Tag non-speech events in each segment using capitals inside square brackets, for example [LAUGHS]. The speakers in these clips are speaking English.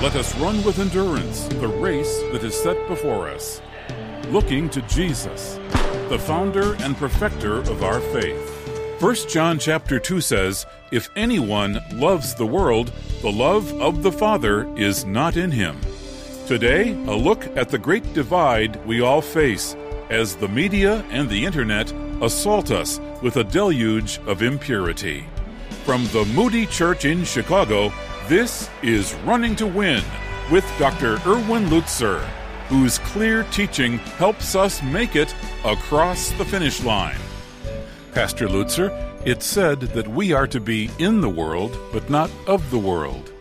Let us run with endurance the race that is set before us, looking to Jesus, the founder and perfecter of our faith. 1 John chapter 2 says, If anyone loves the world, the love of the Father is not in him. Today, a look at the great divide we all face as the media and the internet assault us with a deluge of impurity. From the Moody Church in Chicago, this is Running to Win with Dr. Erwin Lutzer, whose clear teaching helps us make it across the finish line. Pastor Lutzer, it's said that we are to be in the world, but not of the world.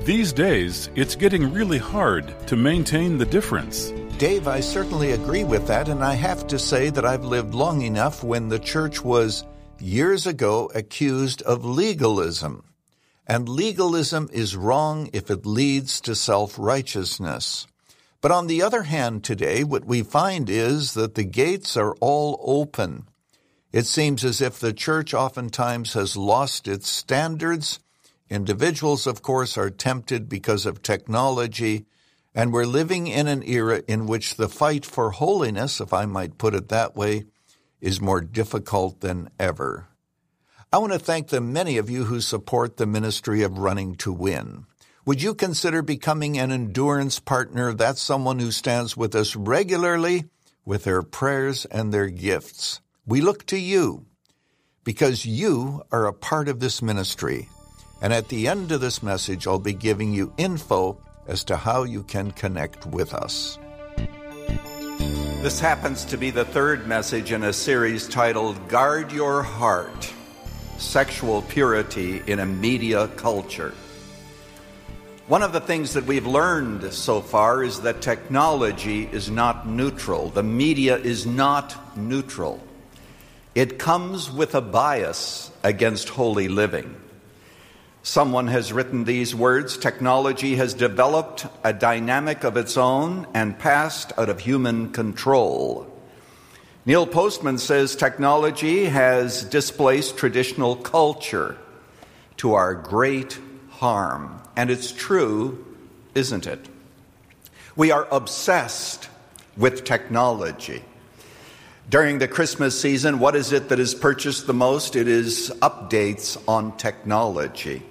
These days, it's getting really hard to maintain the difference. Dave, I certainly agree with that, and I have to say that I've lived long enough when the church was years ago accused of legalism. And legalism is wrong if it leads to self righteousness. But on the other hand, today, what we find is that the gates are all open. It seems as if the church oftentimes has lost its standards. Individuals, of course, are tempted because of technology, and we're living in an era in which the fight for holiness, if I might put it that way, is more difficult than ever. I want to thank the many of you who support the ministry of Running to Win. Would you consider becoming an endurance partner? That's someone who stands with us regularly with their prayers and their gifts. We look to you because you are a part of this ministry. And at the end of this message, I'll be giving you info as to how you can connect with us. This happens to be the third message in a series titled Guard Your Heart sexual purity in a media culture. One of the things that we've learned so far is that technology is not neutral. The media is not neutral. It comes with a bias against holy living. Someone has written these words Technology has developed a dynamic of its own and passed out of human control. Neil Postman says technology has displaced traditional culture to our great harm. And it's true, isn't it? We are obsessed with technology. During the Christmas season, what is it that is purchased the most? It is updates on technology.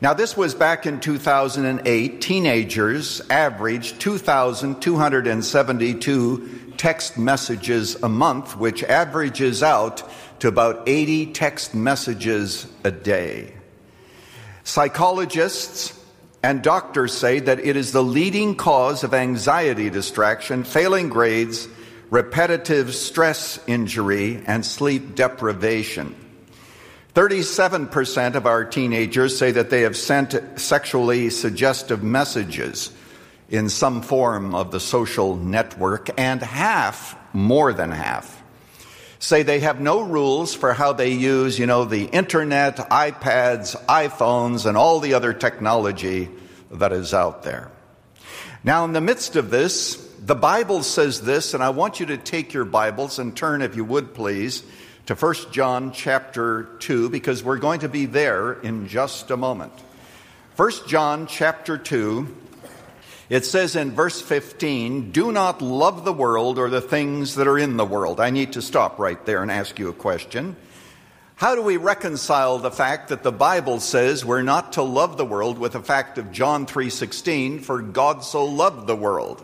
Now, this was back in 2008. Teenagers averaged 2,272 text messages a month, which averages out to about 80 text messages a day. Psychologists and doctors say that it is the leading cause of anxiety distraction, failing grades, repetitive stress injury, and sleep deprivation. 37% of our teenagers say that they have sent sexually suggestive messages in some form of the social network, and half, more than half, say they have no rules for how they use, you know, the internet, iPads, iPhones, and all the other technology that is out there. Now, in the midst of this, the Bible says this, and I want you to take your Bibles and turn, if you would please, to 1 John chapter 2, because we're going to be there in just a moment. 1 John chapter 2, it says in verse 15, Do not love the world or the things that are in the world. I need to stop right there and ask you a question. How do we reconcile the fact that the Bible says we're not to love the world with the fact of John 3:16 for God so loved the world?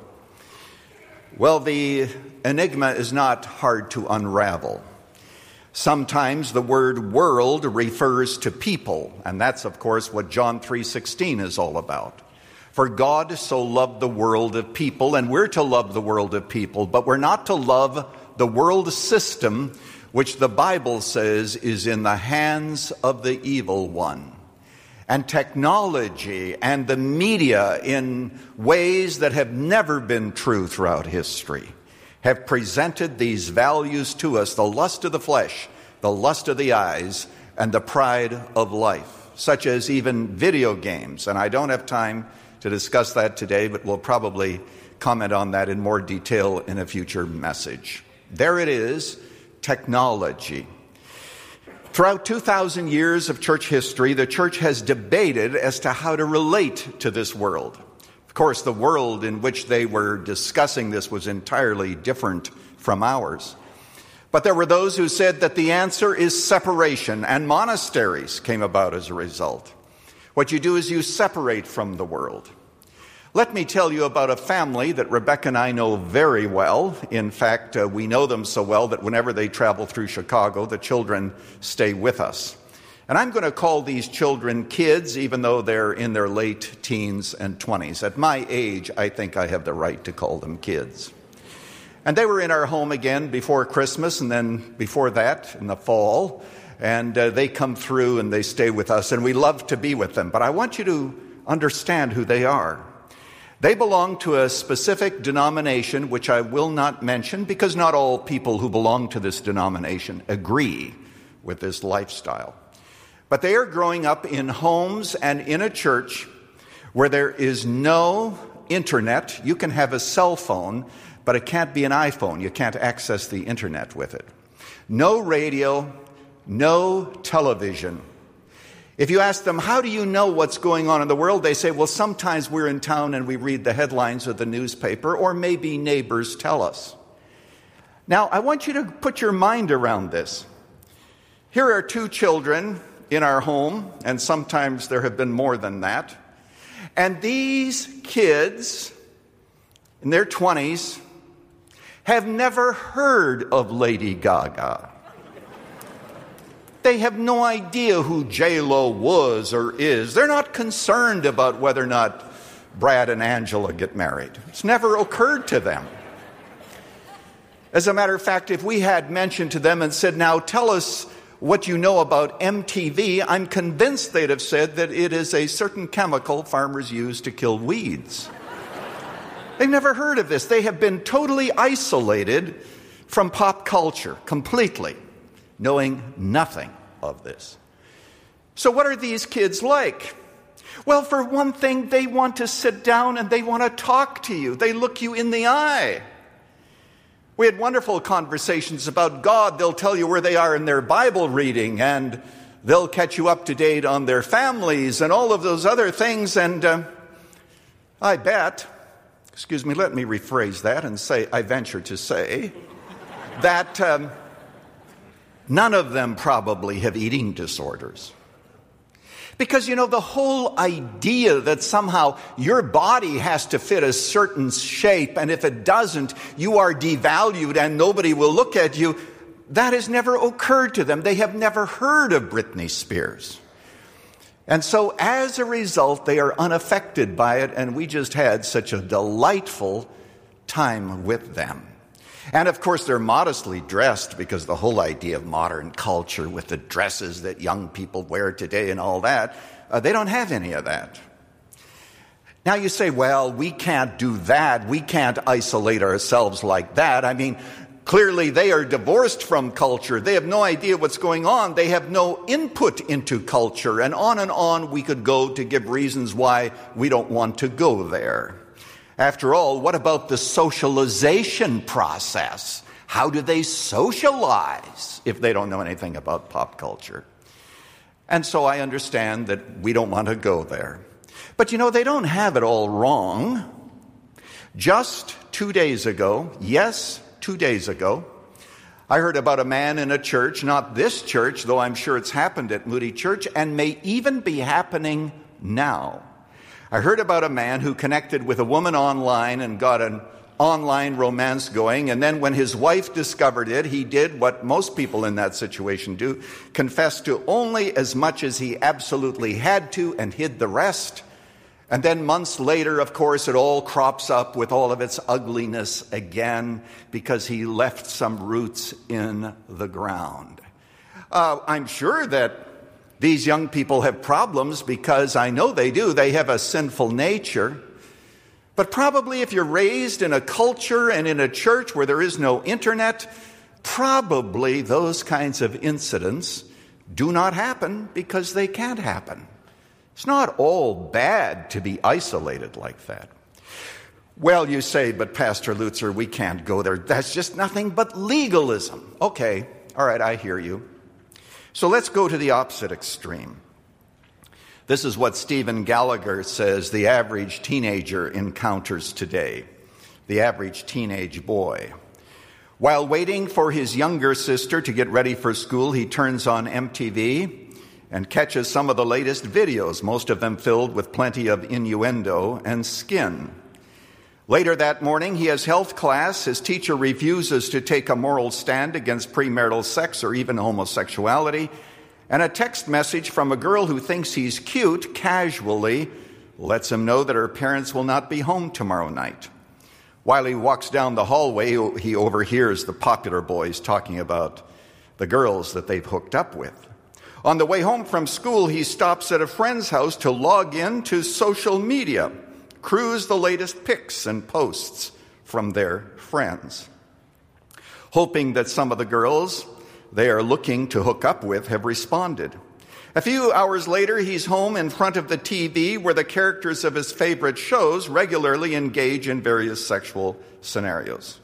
Well, the enigma is not hard to unravel. Sometimes the word world refers to people, and that's of course what John 3:16 is all about. For God so loved the world of people, and we're to love the world of people, but we're not to love the world system, which the Bible says is in the hands of the evil one. And technology and the media, in ways that have never been true throughout history, have presented these values to us the lust of the flesh, the lust of the eyes, and the pride of life, such as even video games. And I don't have time to discuss that today, but we'll probably comment on that in more detail in a future message. There it is technology. Throughout 2,000 years of church history, the church has debated as to how to relate to this world. Of course, the world in which they were discussing this was entirely different from ours. But there were those who said that the answer is separation, and monasteries came about as a result. What you do is you separate from the world. Let me tell you about a family that Rebecca and I know very well. In fact, uh, we know them so well that whenever they travel through Chicago, the children stay with us. And I'm going to call these children kids, even though they're in their late teens and 20s. At my age, I think I have the right to call them kids. And they were in our home again before Christmas, and then before that, in the fall. And uh, they come through and they stay with us, and we love to be with them. But I want you to understand who they are. They belong to a specific denomination, which I will not mention because not all people who belong to this denomination agree with this lifestyle. But they are growing up in homes and in a church where there is no internet. You can have a cell phone, but it can't be an iPhone. You can't access the internet with it. No radio, no television. If you ask them, how do you know what's going on in the world? They say, well, sometimes we're in town and we read the headlines of the newspaper, or maybe neighbors tell us. Now, I want you to put your mind around this. Here are two children in our home, and sometimes there have been more than that. And these kids, in their 20s, have never heard of Lady Gaga. They have no idea who J-Lo was or is. They're not concerned about whether or not Brad and Angela get married. It's never occurred to them. As a matter of fact, if we had mentioned to them and said, now tell us what you know about MTV, I'm convinced they'd have said that it is a certain chemical farmers use to kill weeds. They've never heard of this. They have been totally isolated from pop culture completely knowing nothing of this. So, what are these kids like? Well, for one thing, they want to sit down and they want to talk to you. They look you in the eye. We had wonderful conversations about God. They'll tell you where they are in their Bible reading and they'll catch you up to date on their families and all of those other things. And uh, I bet, excuse me, let me rephrase that and say, I venture to say, that um, None of them probably have eating disorders. Because, you know, the whole idea that somehow your body has to fit a certain shape, and if it doesn't, you are devalued and nobody will look at you, that has never occurred to them. They have never heard of Britney Spears. And so, as a result, they are unaffected by it, and we just had such a delightful time with them. And of course, they're modestly dressed because the whole idea of modern culture with the dresses that young people wear today and all that, uh, they don't have any of that. Now you say, well, we can't do that. We can't isolate ourselves like that. I mean, clearly they are divorced from culture. They have no idea what's going on. They have no input into culture. And on and on we could go to give reasons why we don't want to go there. After all, what about the socialization process? How do they socialize if they don't know anything about pop culture? And so I understand that we don't want to go there. But you know, they don't have it all wrong. Just two days ago, yes, two days ago, I heard about a man in a church, not this church, though I'm sure it's happened at Moody Church, and may even be happening now. I heard about a man who connected with a woman online and got an online romance going. And then when his wife discovered it, he did what most people in that situation do confess to only as much as he absolutely had to and hid the rest. And then months later, of course, it all crops up with all of its ugliness again because he left some roots in the ground. Uh, I'm sure that these young people have problems because I know they do. They have a sinful nature. But probably if you're raised in a culture and in a church where there is no internet, probably those kinds of incidents do not happen because they can't happen. It's not all bad to be isolated like that. Well, you say, but Pastor Lutzer, we can't go there. That's just nothing but legalism. Okay, all right, I hear you. So let's go to the opposite extreme. This is what Stephen Gallagher says the average teenager encounters today, the average teenage boy. While waiting for his younger sister to get ready for school, he turns on MTV and catches some of the latest videos, most of them filled with plenty of innuendo and skin. Later that morning, he has health class. His teacher refuses to take a moral stand against premarital sex or even homosexuality and a text message from a girl who thinks he's cute casually lets him know that her parents will not be home tomorrow night. While he walks down the hallway, he overhears the popular boys talking about the girls that they've hooked up with. On the way home from school, he stops at a friend's house to log in to social media, cruise the latest pics and posts from their friends, hoping that some of the girls they are looking to hook up with have responded. A few hours later, he's home in front of the TV where the characters of his favorite shows regularly engage in various sexual scenarios.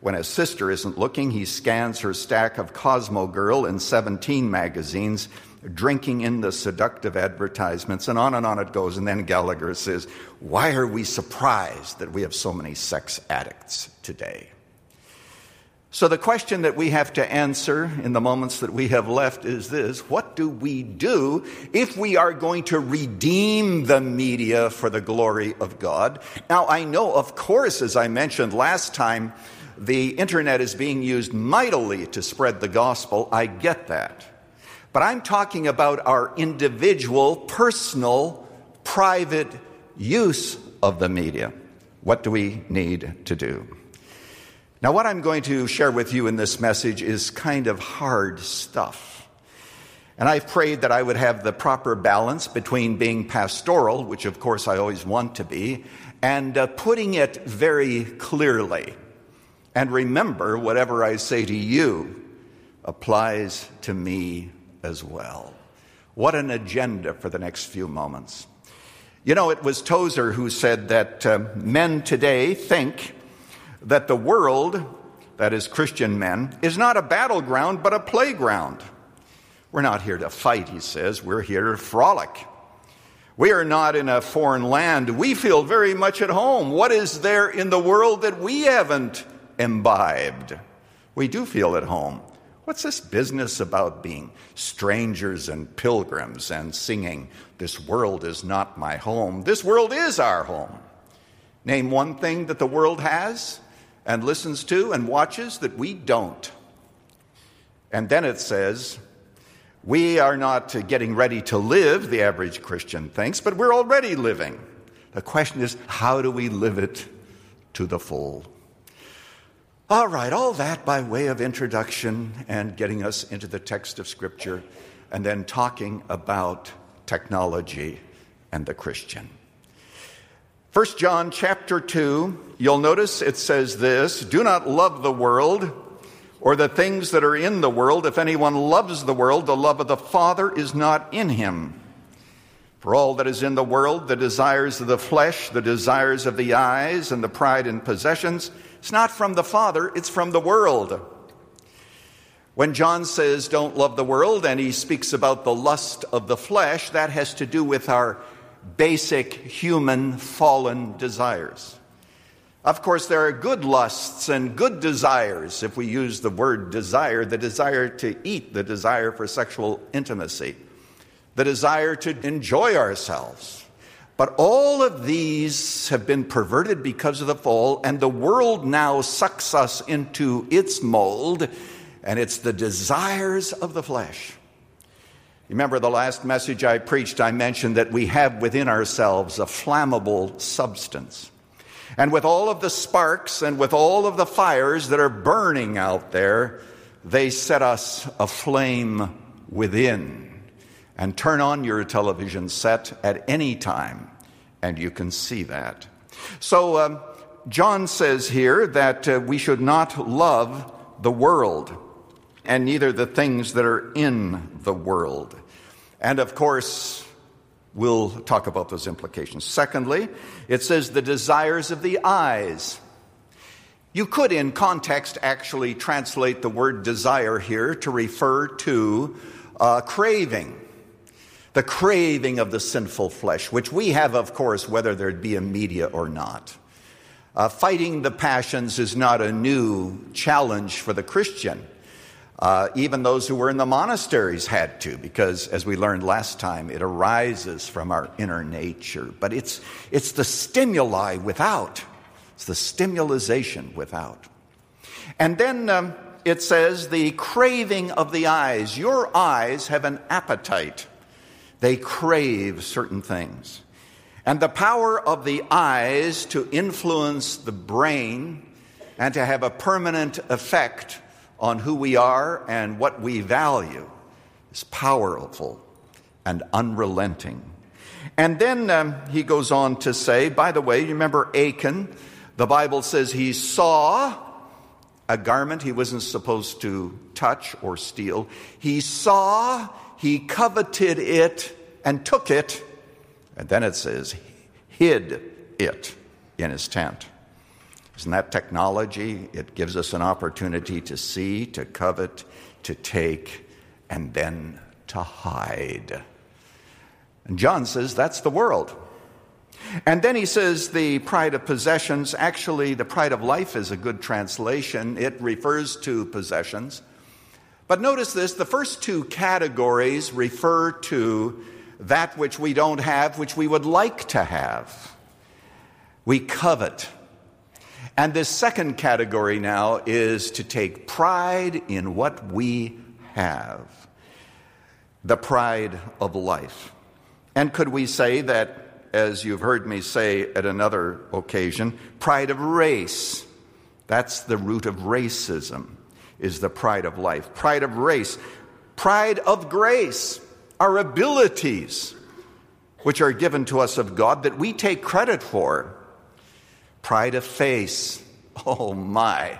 When his sister isn't looking, he scans her stack of Cosmo Girl and 17 magazines, drinking in the seductive advertisements, and on and on it goes. And then Gallagher says, Why are we surprised that we have so many sex addicts today? So, the question that we have to answer in the moments that we have left is this What do we do if we are going to redeem the media for the glory of God? Now, I know, of course, as I mentioned last time, the internet is being used mightily to spread the gospel. I get that. But I'm talking about our individual, personal, private use of the media. What do we need to do? Now, what I'm going to share with you in this message is kind of hard stuff. And I've prayed that I would have the proper balance between being pastoral, which of course I always want to be, and uh, putting it very clearly. And remember, whatever I say to you applies to me as well. What an agenda for the next few moments. You know, it was Tozer who said that uh, men today think that the world, that is Christian men, is not a battleground but a playground. We're not here to fight, he says, we're here to frolic. We are not in a foreign land. We feel very much at home. What is there in the world that we haven't imbibed? We do feel at home. What's this business about being strangers and pilgrims and singing, This world is not my home? This world is our home. Name one thing that the world has and listens to and watches that we don't. And then it says, we are not getting ready to live, the average Christian thinks, but we're already living. The question is, how do we live it to the full? All right, all that by way of introduction and getting us into the text of Scripture, and then talking about technology and the Christian. 1 John chapter 2, you'll notice it says this Do not love the world or the things that are in the world. If anyone loves the world, the love of the Father is not in him. For all that is in the world, the desires of the flesh, the desires of the eyes, and the pride in possessions, it's not from the Father, it's from the world. When John says, Don't love the world, and he speaks about the lust of the flesh, that has to do with our basic human fallen desires. Of course, there are good lusts and good desires, if we use the word desire, the desire to eat, the desire for sexual intimacy, the desire to enjoy ourselves. But all of these have been perverted because of the fall, and the world now sucks us into its mold, and it's the desires of the flesh. Remember the last message I preached, I mentioned that we have within ourselves a flammable substance. And with all of the sparks and with all of the fires that are burning out there, they set us aflame within. And turn on your television set at any time, and you can see that. So, um, John says here that uh, we should not love the world and neither the things that are in the world. And of course, we'll talk about those implications. Secondly, it says the desires of the eyes. You could, in context, actually translate the word desire here to refer to uh, craving, the craving of the sinful flesh, which we have, of course, whether there be a media or not. Uh, fighting the passions is not a new challenge for the Christian. Uh, even those who were in the monasteries had to, because as we learned last time, it arises from our inner nature. But it's, it's the stimuli without, it's the stimulation without. And then um, it says, the craving of the eyes. Your eyes have an appetite, they crave certain things. And the power of the eyes to influence the brain and to have a permanent effect on who we are and what we value is powerful and unrelenting. And then um, he goes on to say, by the way, you remember Achan? The Bible says he saw a garment he wasn't supposed to touch or steal. He saw, he coveted it, and took it and then it says, hid it in his tent. Isn't that technology? It gives us an opportunity to see, to covet, to take, and then to hide. And John says that's the world. And then he says the pride of possessions. Actually, the pride of life is a good translation. It refers to possessions. But notice this the first two categories refer to that which we don't have, which we would like to have. We covet. And this second category now is to take pride in what we have the pride of life. And could we say that, as you've heard me say at another occasion, pride of race? That's the root of racism, is the pride of life. Pride of race, pride of grace our abilities, which are given to us of God, that we take credit for. Pride of face. [LAUGHS] Oh my.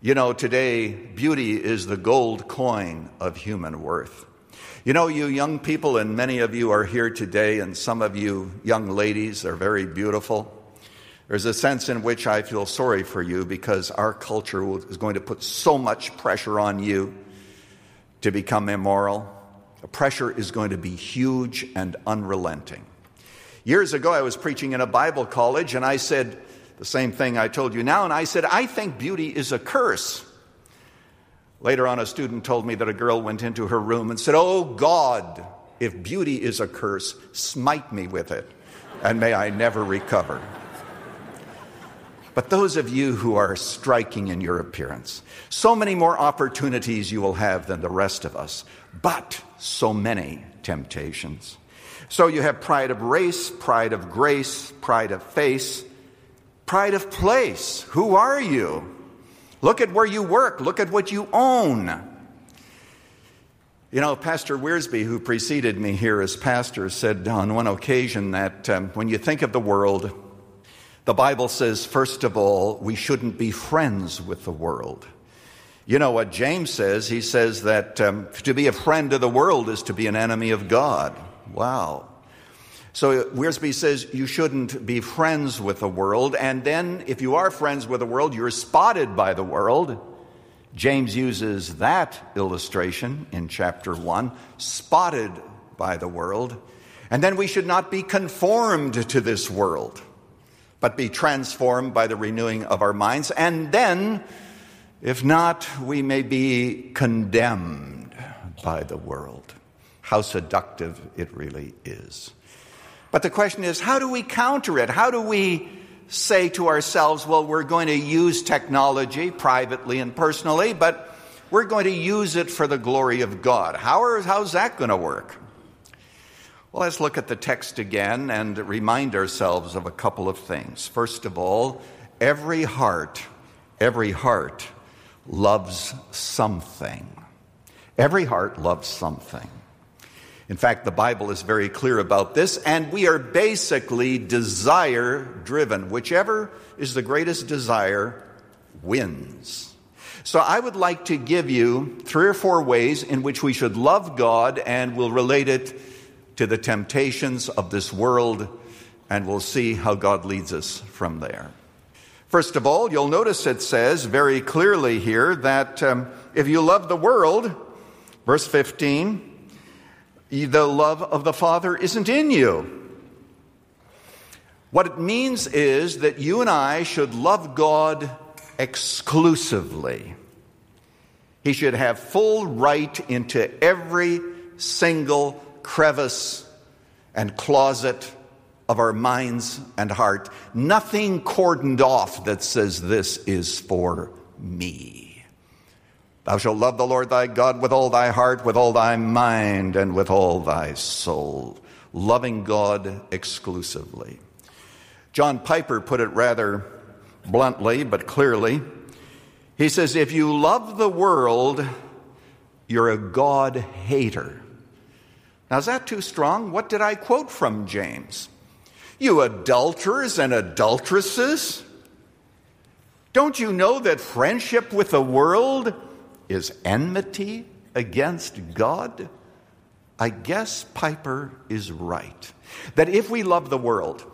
You know, today, beauty is the gold coin of human worth. You know, you young people, and many of you are here today, and some of you young ladies are very beautiful. There's a sense in which I feel sorry for you because our culture is going to put so much pressure on you to become immoral. The pressure is going to be huge and unrelenting. Years ago, I was preaching in a Bible college, and I said the same thing I told you now, and I said, I think beauty is a curse. Later on, a student told me that a girl went into her room and said, Oh God, if beauty is a curse, smite me with it, and may I never recover. But those of you who are striking in your appearance, so many more opportunities you will have than the rest of us, but so many temptations. So you have pride of race, pride of grace, pride of face, pride of place. Who are you? Look at where you work, look at what you own. You know, Pastor Wiersbe, who preceded me here as pastor, said on one occasion that um, when you think of the world, the Bible says, first of all, we shouldn't be friends with the world. You know what James says? He says that um, to be a friend of the world is to be an enemy of God. Wow. So Wiersbe says you shouldn't be friends with the world. And then, if you are friends with the world, you're spotted by the world. James uses that illustration in chapter 1 spotted by the world. And then we should not be conformed to this world but be transformed by the renewing of our minds. And then, if not, we may be condemned by the world. How seductive it really is. But the question is, how do we counter it? How do we say to ourselves, well, we're going to use technology privately and personally, but we're going to use it for the glory of God? How are, how's that going to work? Well, let's look at the text again and remind ourselves of a couple of things. First of all, every heart, every heart loves something. Every heart loves something. In fact, the Bible is very clear about this, and we are basically desire driven. Whichever is the greatest desire wins. So I would like to give you three or four ways in which we should love God, and we'll relate it to the temptations of this world, and we'll see how God leads us from there. First of all, you'll notice it says very clearly here that um, if you love the world, Verse 15 the love of the Father isn't in you. What it means is that you and I should love God exclusively. He should have full right into every single crevice and closet of our minds and heart. Nothing cordoned off that says, This is for me. Thou shalt love the Lord thy God with all thy heart, with all thy mind, and with all thy soul. Loving God exclusively. John Piper put it rather bluntly, but clearly. He says, If you love the world, you're a God hater. Now, is that too strong? What did I quote from James? You adulterers and adulteresses? Don't you know that friendship with the world is enmity against God? I guess Piper is right. That if we love the world,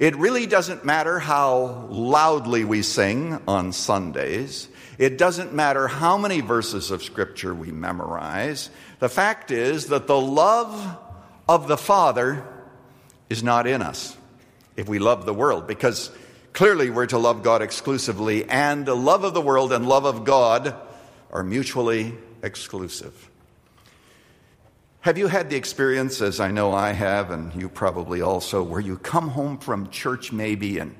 it really doesn't matter how loudly we sing on Sundays. It doesn't matter how many verses of Scripture we memorize. The fact is that the love of the Father is not in us if we love the world, because clearly we're to love God exclusively, and the love of the world and love of God are mutually exclusive. Have you had the experience, as I know I have, and you probably also, where you come home from church maybe, and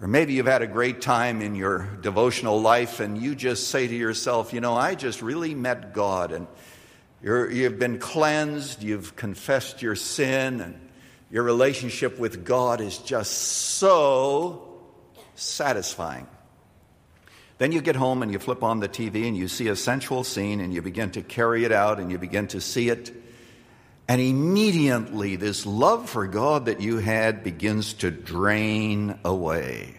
or maybe you've had a great time in your devotional life, and you just say to yourself, you know, I just really met God, and you have been cleansed, you've confessed your sin, and your relationship with God is just so satisfying. Then you get home and you flip on the TV and you see a sensual scene and you begin to carry it out and you begin to see it. And immediately, this love for God that you had begins to drain away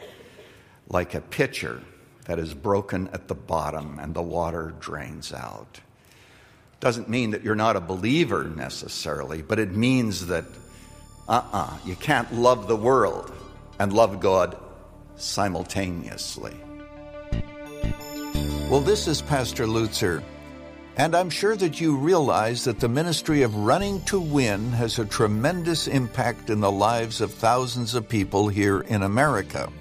like a pitcher that is broken at the bottom and the water drains out. Doesn't mean that you're not a believer necessarily, but it means that, uh uh-uh, uh, you can't love the world and love God simultaneously. Well, this is Pastor Lutzer, and I'm sure that you realize that the ministry of Running to Win has a tremendous impact in the lives of thousands of people here in America,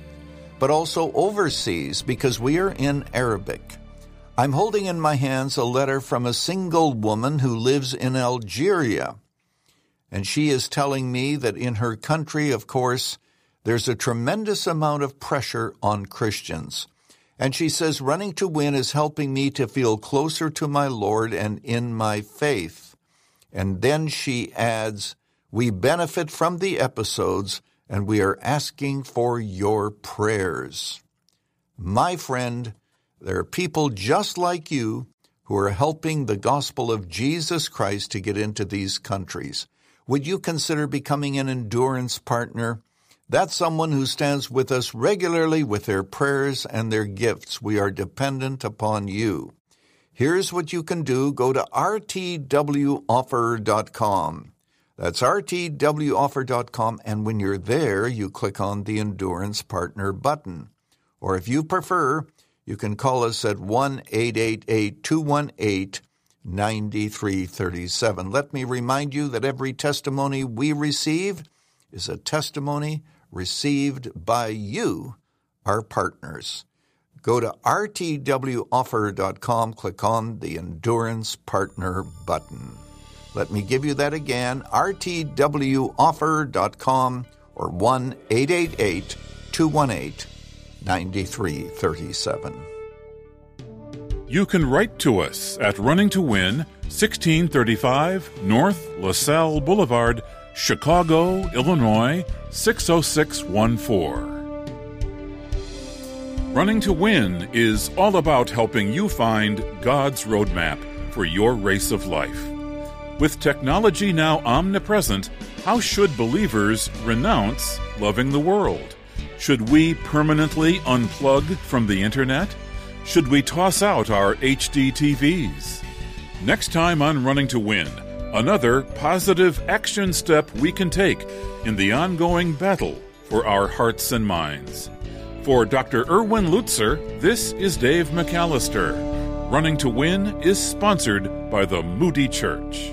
but also overseas because we are in Arabic. I'm holding in my hands a letter from a single woman who lives in Algeria. And she is telling me that in her country, of course, there's a tremendous amount of pressure on Christians. And she says, running to win is helping me to feel closer to my Lord and in my faith. And then she adds, we benefit from the episodes and we are asking for your prayers. My friend, there are people just like you who are helping the gospel of Jesus Christ to get into these countries. Would you consider becoming an endurance partner? That's someone who stands with us regularly with their prayers and their gifts. We are dependent upon you. Here's what you can do go to rtwoffer.com. That's rtwoffer.com, and when you're there, you click on the Endurance Partner button. Or if you prefer, you can call us at 1 888 218 9337. Let me remind you that every testimony we receive is a testimony received by you, our partners. Go to rtwoffer.com, click on the Endurance Partner button. Let me give you that again rtwoffer.com or 1 888 218 9337. You can write to us at Running to Win, 1635 North LaSalle Boulevard, Chicago, Illinois 60614. Running to Win is all about helping you find God's roadmap for your race of life. With technology now omnipresent, how should believers renounce loving the world? Should we permanently unplug from the internet? Should we toss out our HD TVs? Next time on Running to Win, another positive action step we can take in the ongoing battle for our hearts and minds. For Dr. Erwin Lutzer, this is Dave McAllister. Running to Win is sponsored by the Moody Church.